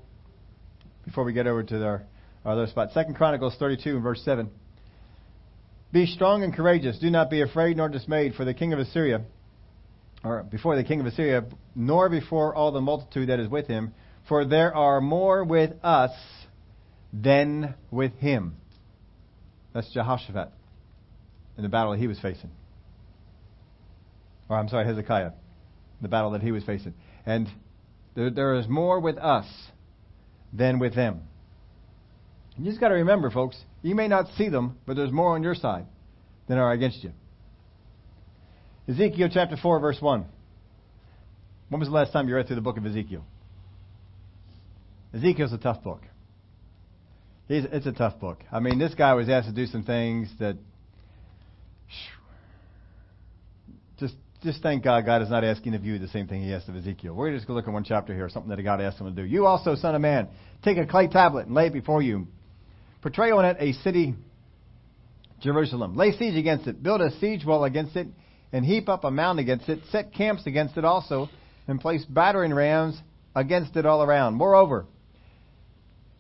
before we get over to our, our other spot. Second Chronicles 32 and verse 7. Be strong and courageous. Do not be afraid nor dismayed for the king of Assyria, or before the king of Assyria, nor before all the multitude that is with him, for there are more with us than with him. That's Jehoshaphat in the battle that he was facing. Or I'm sorry, Hezekiah, the battle that he was facing. And there, there is more with us than with them. You just got to remember, folks, you may not see them, but there's more on your side than are against you. Ezekiel chapter 4, verse 1. When was the last time you read through the book of Ezekiel? Ezekiel's a tough book. He's, it's a tough book. I mean, this guy was asked to do some things that just just thank God God is not asking of you the same thing He asked of Ezekiel. We're just going to look at one chapter here, something that God asked him to do. You also, son of man, take a clay tablet and lay it before you. Portray on it a city, Jerusalem. Lay siege against it. Build a siege wall against it, and heap up a mound against it. Set camps against it also, and place battering rams against it all around. Moreover,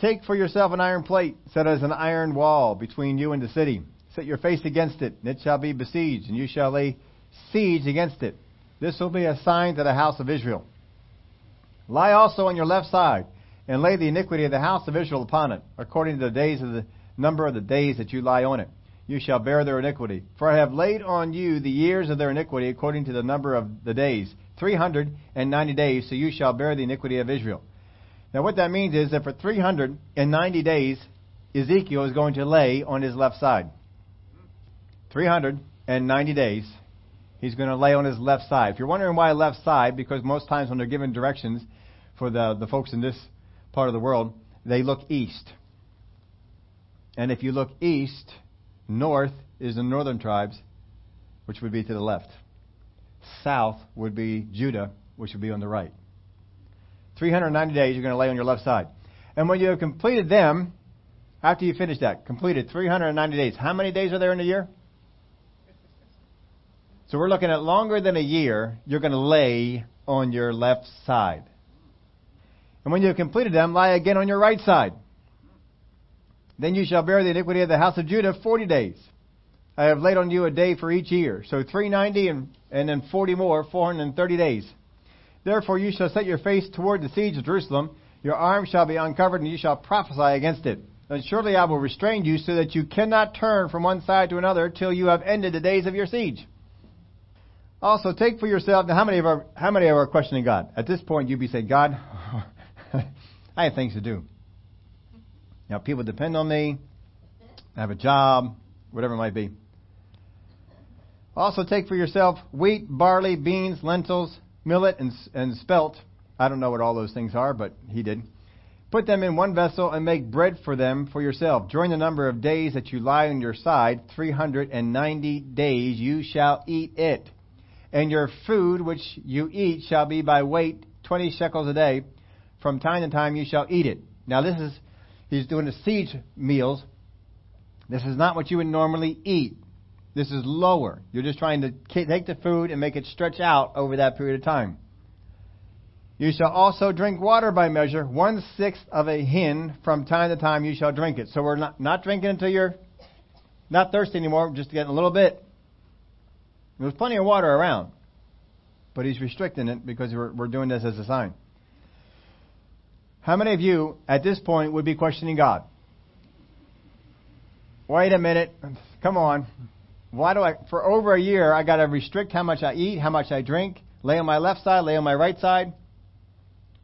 take for yourself an iron plate, set as an iron wall between you and the city. Set your face against it, and it shall be besieged, and you shall lay siege against it. This will be a sign to the house of Israel. Lie also on your left side, and lay the iniquity of the house of Israel upon it, according to the days of the number of the days that you lie on it. You shall bear their iniquity. For I have laid on you the years of their iniquity according to the number of the days, three hundred and ninety days, so you shall bear the iniquity of Israel. Now what that means is that for three hundred and ninety days, Ezekiel is going to lay on his left side. Three hundred and ninety days, he's going to lay on his left side. If you're wondering why left side, because most times when they're given directions for the, the folks in this part of the world, they look east. And if you look east, north is the northern tribes, which would be to the left. South would be Judah, which would be on the right. 390 days you're going to lay on your left side. And when you have completed them, after you finish that, completed 390 days, how many days are there in a year? So we're looking at longer than a year, you're going to lay on your left side. And when you have completed them, lie again on your right side. Then you shall bear the iniquity of the house of Judah forty days. I have laid on you a day for each year. So 390 and, and then 40 more, 430 days. Therefore you shall set your face toward the siege of Jerusalem. Your arm shall be uncovered, and you shall prophesy against it. And surely I will restrain you so that you cannot turn from one side to another till you have ended the days of your siege. Also, take for yourself. Now, how many of our how many of are questioning God? At this point, you'd be saying, God, I have things to do. Now, people depend on me. I have a job, whatever it might be. Also, take for yourself wheat, barley, beans, lentils, millet, and, and spelt. I don't know what all those things are, but he did. Put them in one vessel and make bread for them for yourself. During the number of days that you lie on your side, 390 days, you shall eat it. And your food which you eat shall be by weight, 20 shekels a day. From time to time you shall eat it. Now this is He's doing the siege meals. This is not what you would normally eat. This is lower. You're just trying to take the food and make it stretch out over that period of time. You shall also drink water by measure, one sixth of a hin from time to time you shall drink it. So we're not, not drinking until you're not thirsty anymore, just getting a little bit. There's plenty of water around, but he's restricting it because we're, we're doing this as a sign. How many of you at this point would be questioning God? Wait a minute. Come on. Why do I, for over a year, I got to restrict how much I eat, how much I drink, lay on my left side, lay on my right side?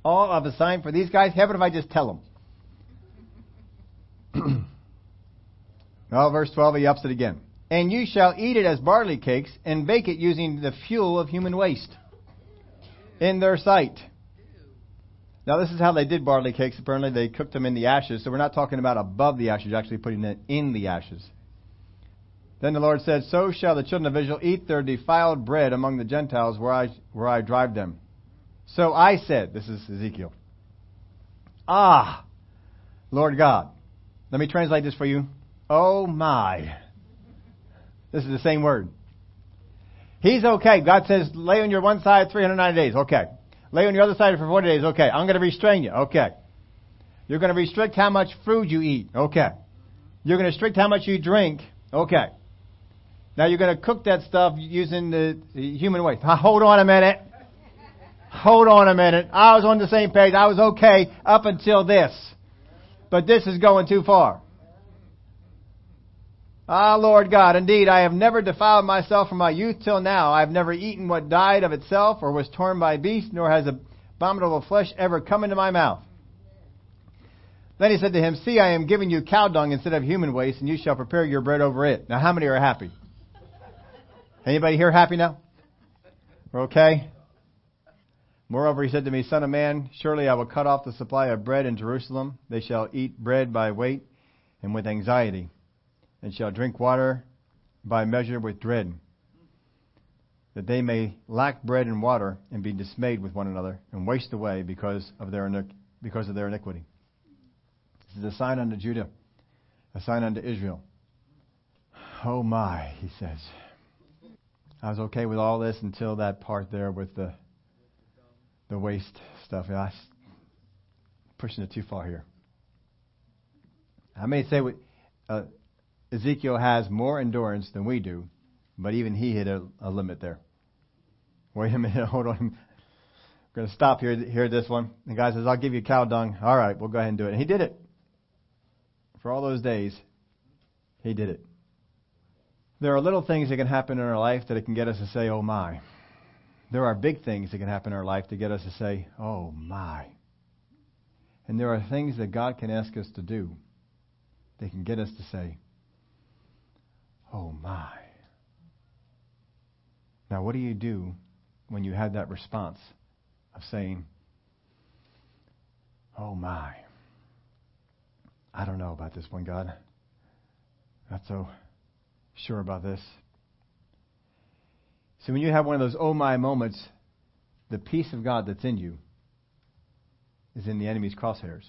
All of a sign for these guys? Heaven if I just tell them? well, verse 12, he ups it again. And you shall eat it as barley cakes and bake it using the fuel of human waste in their sight. Now, this is how they did barley cakes. Apparently, they cooked them in the ashes. So we're not talking about above the ashes, actually putting it in the ashes. Then the Lord said, So shall the children of Israel eat their defiled bread among the Gentiles where I, where I drive them. So I said, This is Ezekiel. Ah, Lord God. Let me translate this for you. Oh my. This is the same word. He's okay. God says, lay on your one side 390 days. Okay. Lay on your other side for 40 days. Okay. I'm going to restrain you. Okay. You're going to restrict how much food you eat. Okay. You're going to restrict how much you drink. Okay. Now you're going to cook that stuff using the, human way. Hold on a minute. Hold on a minute. I was on the same page. I was okay up until this. But this is going too far. Ah, Lord God, indeed, I have never defiled myself from my youth till now. I have never eaten what died of itself or was torn by beasts, nor has abominable flesh ever come into my mouth. Then he said to him, See, I am giving you cow dung instead of human waste, and you shall prepare your bread over it. Now, how many are happy? Anybody here happy now? We're okay? Moreover, he said to me, Son of man, surely I will cut off the supply of bread in Jerusalem. They shall eat bread by weight and with anxiety and shall drink water by measure with dread, that they may lack bread and water and be dismayed with one another and waste away because of their because of their iniquity. This is a sign unto Judah, a sign unto Israel. Oh my, he says. I was okay with all this until that part there with the the waste stuff. I pushing it too far here. I may say uh, Ezekiel has more endurance than we do, but even he hit a, a limit there. Wait a minute, hold on. I'm going to stop here, hear this one. The guy says, I'll give you cow dung. All right, we'll go ahead and do it. And he did it. For all those days, he did it. There are little things that can happen in our life that can get us to say, oh my. There are big things that can happen in our life to get us to say, oh my. And there are things that God can ask us to do that can get us to say, Oh my. Now, what do you do when you have that response of saying, Oh my. I don't know about this one, God. Not so sure about this. See, when you have one of those oh my moments, the peace of God that's in you is in the enemy's crosshairs.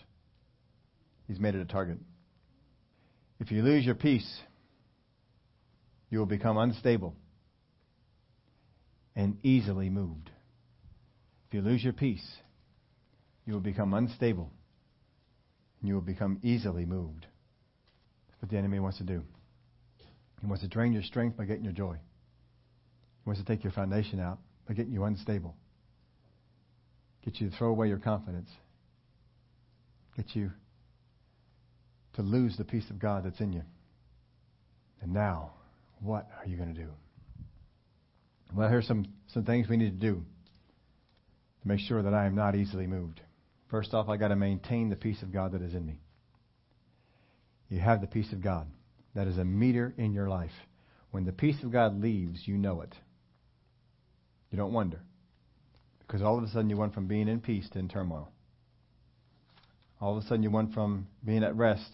He's made it a target. If you lose your peace, you will become unstable and easily moved. If you lose your peace, you will become unstable and you will become easily moved. That's what the enemy wants to do. He wants to drain your strength by getting your joy. He wants to take your foundation out by getting you unstable. Get you to throw away your confidence. Get you to lose the peace of God that's in you. And now, what are you going to do? Well, here's some, some things we need to do to make sure that I am not easily moved. First off, I got to maintain the peace of God that is in me. You have the peace of God. That is a meter in your life. When the peace of God leaves, you know it. You don't wonder. Because all of a sudden you went from being in peace to in turmoil. All of a sudden you went from being at rest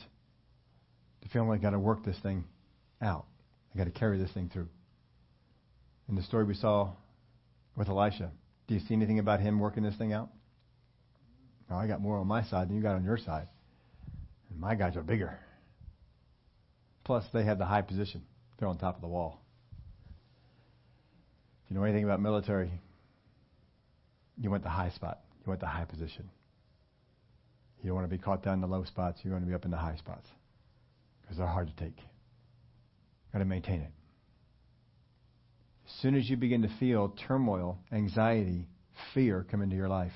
to feeling like I got to work this thing out. I got to carry this thing through. In the story we saw with Elisha, do you see anything about him working this thing out? I got more on my side than you got on your side. And my guys are bigger. Plus, they have the high position. They're on top of the wall. If you know anything about military, you want the high spot. You want the high position. You don't want to be caught down in the low spots. You want to be up in the high spots because they're hard to take. Got to maintain it. As soon as you begin to feel turmoil, anxiety, fear come into your life,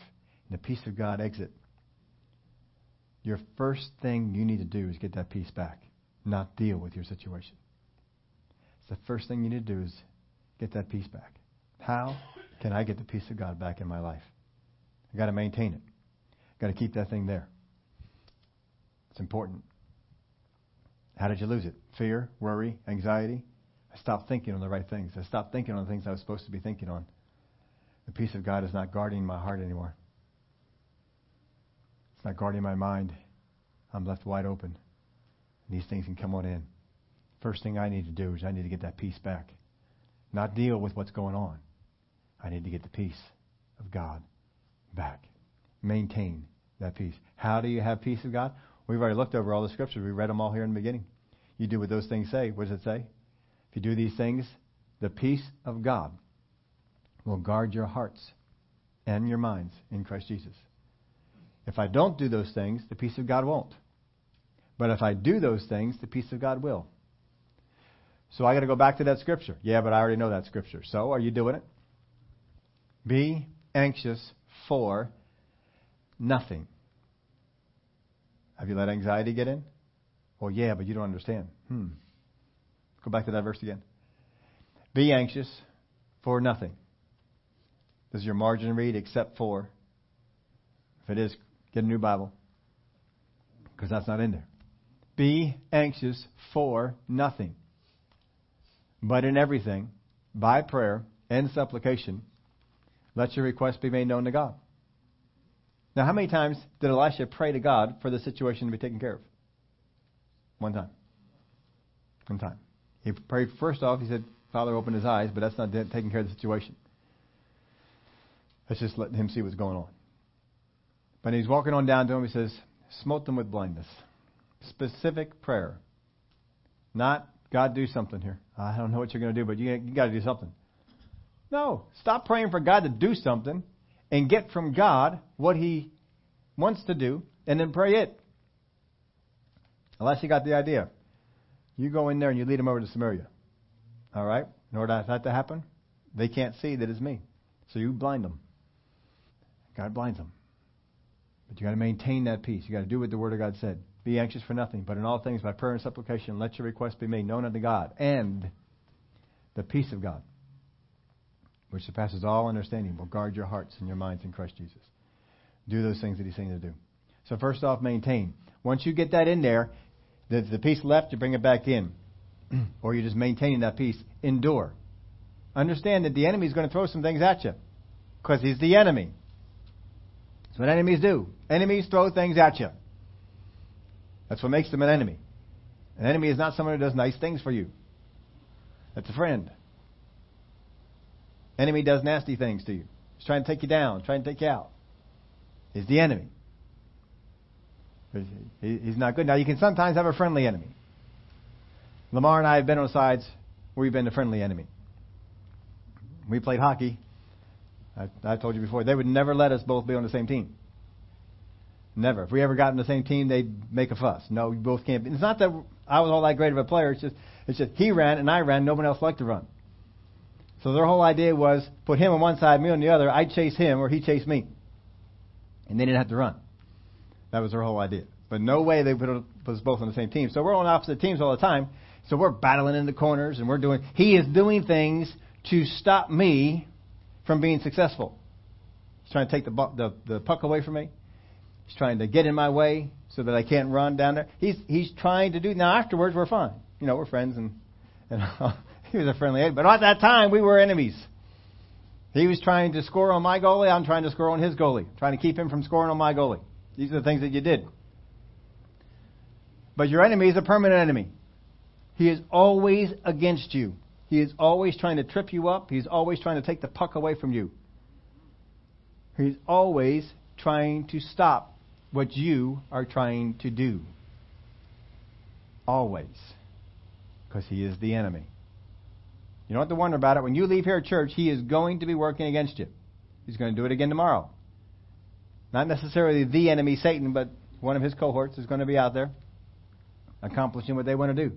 and the peace of God exit, your first thing you need to do is get that peace back, not deal with your situation. It's the first thing you need to do is get that peace back. How can I get the peace of God back in my life? I got to maintain it. Got to keep that thing there. It's important. How did you lose it? Fear, worry, anxiety? I stopped thinking on the right things. I stopped thinking on the things I was supposed to be thinking on. The peace of God is not guarding my heart anymore. It's not guarding my mind. I'm left wide open. And these things can come on in. First thing I need to do is I need to get that peace back. Not deal with what's going on. I need to get the peace of God back. Maintain that peace. How do you have peace of God? We've already looked over all the scriptures. We read them all here in the beginning. You do what those things say. What does it say? If you do these things, the peace of God will guard your hearts and your minds in Christ Jesus. If I don't do those things, the peace of God won't. But if I do those things, the peace of God will. So I got to go back to that scripture. Yeah, but I already know that scripture. So are you doing it? Be anxious for nothing. Have you let anxiety get in? Well, yeah, but you don't understand. Hmm. Go back to that verse again. Be anxious for nothing. Does your margin read except for? If it is, get a new Bible. Because that's not in there. Be anxious for nothing. But in everything, by prayer and supplication, let your requests be made known to God. Now, how many times did Elisha pray to God for the situation to be taken care of? One time. One time. He prayed first off, he said, Father, open his eyes, but that's not taking care of the situation. Let's just let him see what's going on. But he's walking on down to him, he says, Smote them with blindness. Specific prayer. Not, God, do something here. I don't know what you're going to do, but you, you got to do something. No. Stop praying for God to do something and get from God what He wants to do and then pray it. Unless you got the idea. You go in there and you lead them over to Samaria. All right? In order for that to happen, they can't see that it's me. So you blind them. God blinds them. But you got to maintain that peace. You got to do what the Word of God said. Be anxious for nothing, but in all things by prayer and supplication, let your requests be made known unto God, and the peace of God, which surpasses all understanding, will guard your hearts and your minds in Christ Jesus. Do those things that He's saying to do. So first off, maintain. Once you get that in there, the, the peace left, you bring it back in. or you're just maintaining that peace. Endure. Understand that the enemy is going to throw some things at you. Because he's the enemy. That's what enemies do. Enemies throw things at you. That's what makes them an enemy. An enemy is not someone who does nice things for you. That's a friend. Enemy does nasty things to you. He's trying to take you down, trying to take you out. He's the enemy. He's not good. Now, you can sometimes have a friendly enemy. Lamar and I have been on sides where we've been a friendly enemy. We played hockey. I, I told you before, they would never let us both be on the same team. Never. If we ever got in the same team, they'd make a fuss. No, we both can't. It's not that I was all that great of a player. It's just, it's just he ran and I ran. No one else liked to run. So their whole idea was put him on one side, me on the other. I'd chase him or he'd chase me. And they didn't have to run. That was their whole idea. But no way they put us both on the same team. So we're on opposite teams all the time. So we're battling in the corners and we're doing, he is doing things to stop me from being successful. He's trying to take the, the, the puck away from me. He's trying to get in my way so that I can't run down there. He's, he's trying to do, now afterwards we're fine. You know, we're friends and, and he was a friendly, but at that time we were enemies. He was trying to score on my goalie. I'm trying to score on his goalie. Trying to keep him from scoring on my goalie. These are the things that you did. But your enemy is a permanent enemy. He is always against you. He is always trying to trip you up. He's always trying to take the puck away from you. He's always trying to stop what you are trying to do. Always. Because he is the enemy. You don't have to wonder about it. When you leave here at church, he is going to be working against you. He's going to do it again tomorrow. Not necessarily the enemy, Satan, but one of his cohorts is going to be out there accomplishing what they want to do.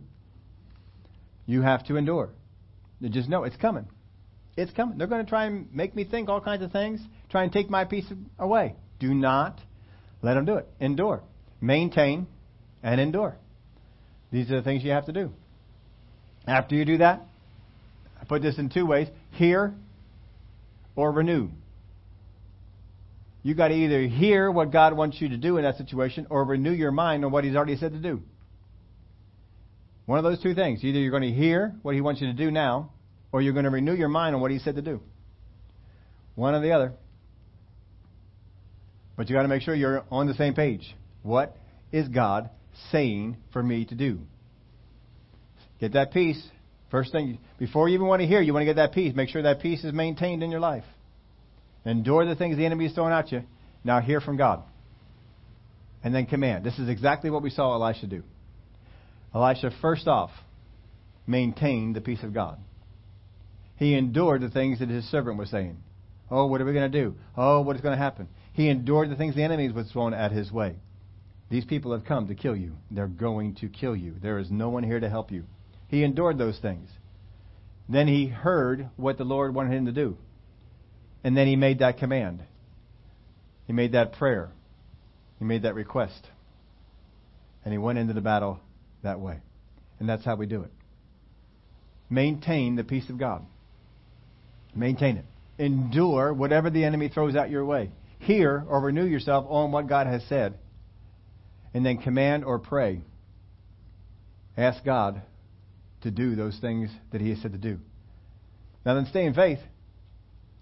You have to endure. You just know it's coming. It's coming. They're going to try and make me think all kinds of things, try and take my peace away. Do not let them do it. Endure. Maintain and endure. These are the things you have to do. After you do that, I put this in two ways hear or renew. You got to either hear what God wants you to do in that situation or renew your mind on what He's already said to do. One of those two things. Either you're going to hear what He wants you to do now, or you're going to renew your mind on what He said to do. One or the other. But you got to make sure you're on the same page. What is God saying for me to do? Get that peace. First thing, before you even want to hear, you want to get that peace. Make sure that peace is maintained in your life. Endure the things the enemy is throwing at you. Now hear from God. And then command. This is exactly what we saw Elisha do. Elisha, first off, maintained the peace of God. He endured the things that his servant was saying. Oh, what are we going to do? Oh, what is going to happen? He endured the things the enemy was throwing at his way. These people have come to kill you. They're going to kill you. There is no one here to help you. He endured those things. Then he heard what the Lord wanted him to do. And then he made that command. He made that prayer. He made that request. And he went into the battle that way. And that's how we do it. Maintain the peace of God. Maintain it. Endure whatever the enemy throws out your way. Hear or renew yourself on what God has said. And then command or pray. Ask God to do those things that He has said to do. Now then, stay in faith.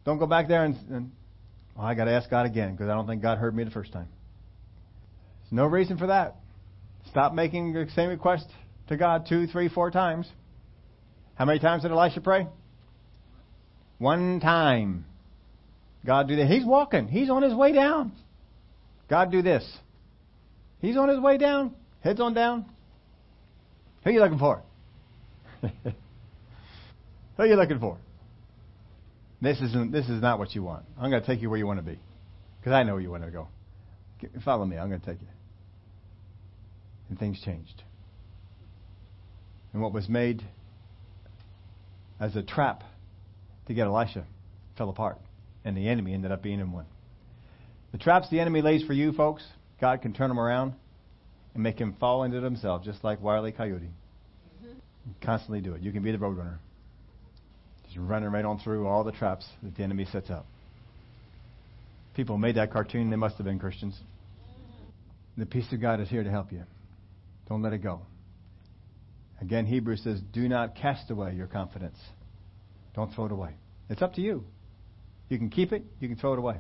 Don't go back there and, and well, I got to ask God again because I don't think God heard me the first time. There's no reason for that. Stop making the same request to God two, three, four times. How many times did Elisha pray? One time. God do that. He's walking. He's on his way down. God do this. He's on his way down. Heads on down. Who are you looking for? Who are you looking for? This isn't. This is not what you want. I'm going to take you where you want to be, because I know where you want to go. Follow me. I'm going to take you. And things changed. And what was made as a trap to get Elisha fell apart, and the enemy ended up being in one. The traps the enemy lays for you, folks, God can turn them around and make him fall into themselves, just like Wile E. Coyote. Constantly do it. You can be the roadrunner. Just running right on through all the traps that the enemy sets up. People made that cartoon, they must have been Christians. The peace of God is here to help you. Don't let it go. Again, Hebrews says, do not cast away your confidence. Don't throw it away. It's up to you. You can keep it, you can throw it away.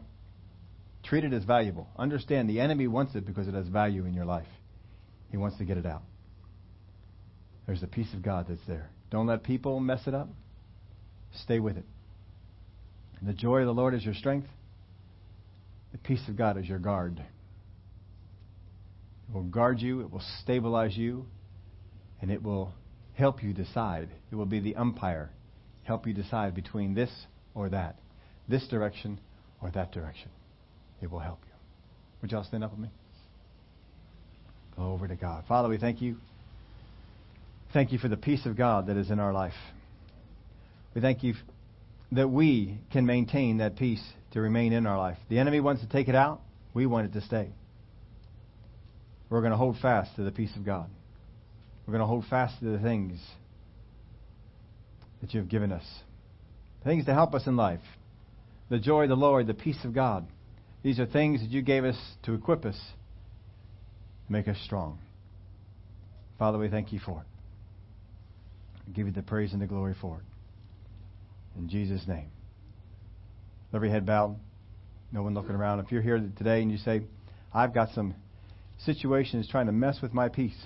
Treat it as valuable. Understand the enemy wants it because it has value in your life. He wants to get it out. There's the peace of God that's there. Don't let people mess it up. Stay with it. And the joy of the Lord is your strength. The peace of God is your guard. It will guard you, it will stabilize you, and it will help you decide. It will be the umpire, help you decide between this or that, this direction or that direction. It will help you. Would y'all stand up with me? Go Over to God. Father, we thank you. Thank you for the peace of God that is in our life. We thank you that we can maintain that peace to remain in our life. The enemy wants to take it out. We want it to stay. We're going to hold fast to the peace of God. We're going to hold fast to the things that you have given us, things to help us in life. The joy of the Lord, the peace of God. These are things that you gave us to equip us, make us strong. Father, we thank you for it. Give you the praise and the glory for it. In Jesus' name. Every head bowed, no one looking around. If you're here today and you say, I've got some situations trying to mess with my peace,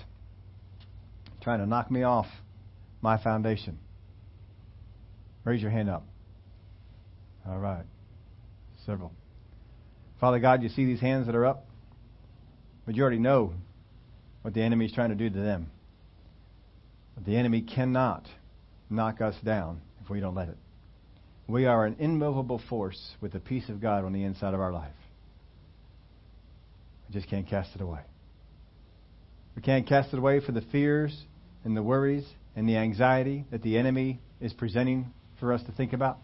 trying to knock me off my foundation, raise your hand up. All right. Several. Father God, you see these hands that are up? But you already know what the enemy is trying to do to them. The enemy cannot knock us down if we don't let it. We are an immovable force with the peace of God on the inside of our life. We just can't cast it away. We can't cast it away for the fears and the worries and the anxiety that the enemy is presenting for us to think about.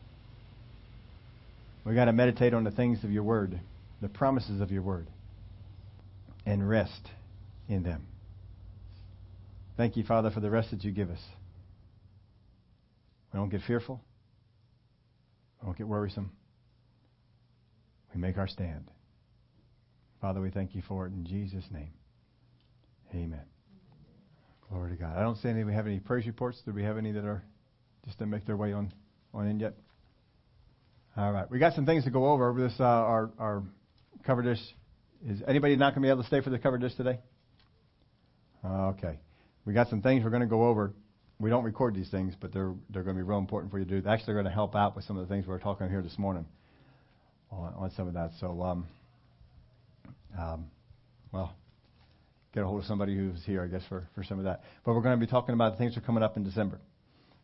We've got to meditate on the things of your word, the promises of your word, and rest in them. Thank you, Father, for the rest that you give us. We don't get fearful. We don't get worrisome. We make our stand. Father, we thank you for it in Jesus' name. Amen. Glory to God. I don't see any. We have any praise reports. Do we have any that are just to make their way on on in yet? All right. We got some things to go over. This uh, our our cover dish. Is anybody not going to be able to stay for the cover dish today? Okay we got some things we're going to go over. We don't record these things, but they're they're going to be real important for you to do. Actually, they're going to help out with some of the things we are talking here this morning on, on some of that. So, um, um, well, get a hold of somebody who's here, I guess, for, for some of that. But we're going to be talking about the things that are coming up in December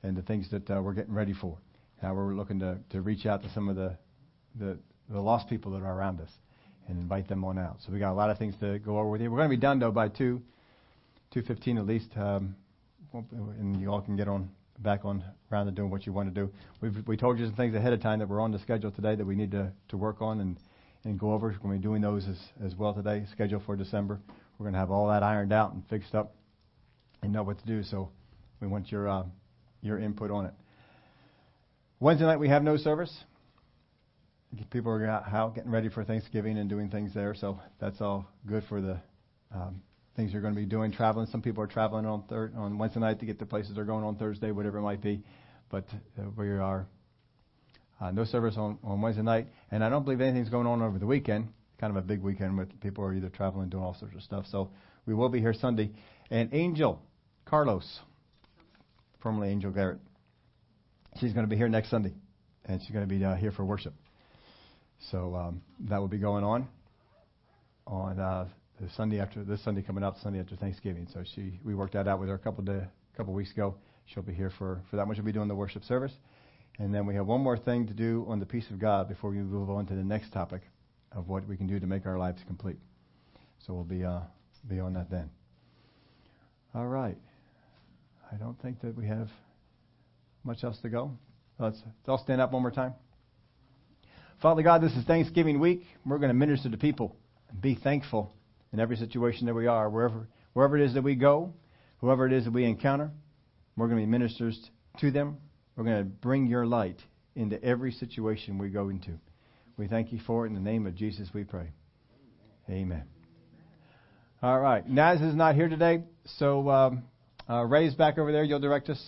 and the things that uh, we're getting ready for. How we're looking to, to reach out to some of the, the the lost people that are around us and invite them on out. So we got a lot of things to go over with you. We're going to be done though by two. 2.15 at least. Um, and you all can get on back on around to doing what you want to do. We've, we told you some things ahead of time that were on the schedule today that we need to, to work on and, and go over. We're going to be doing those as, as well today, scheduled for December. We're going to have all that ironed out and fixed up and know what to do. So we want your, uh, your input on it. Wednesday night we have no service. People are out getting ready for Thanksgiving and doing things there, so that's all good for the um, things you're going to be doing. Traveling. Some people are traveling on thir- on Wednesday night to get to places they're going on Thursday, whatever it might be. But uh, we are uh, no service on, on Wednesday night, and I don't believe anything's going on over the weekend. Kind of a big weekend with people are either traveling, doing all sorts of stuff. So we will be here Sunday. And Angel Carlos, formerly Angel Garrett, she's going to be here next Sunday, and she's going to be uh, here for worship. So um, that will be going on on uh, the Sunday after this Sunday coming up, Sunday after Thanksgiving. So she we worked that out with her a couple a couple weeks ago. She'll be here for for that one. She'll be doing the worship service, and then we have one more thing to do on the peace of God before we move on to the next topic of what we can do to make our lives complete. So we'll be uh, be on that then. All right. I don't think that we have much else to go. Let's, let's all stand up one more time. Father God, this is Thanksgiving week. We're going to minister to people and be thankful in every situation that we are, wherever wherever it is that we go, whoever it is that we encounter. We're going to be ministers to them. We're going to bring your light into every situation we go into. We thank you for it. In the name of Jesus, we pray. Amen. All right. Naz is not here today, so um, uh, Ray's back over there. You'll direct us.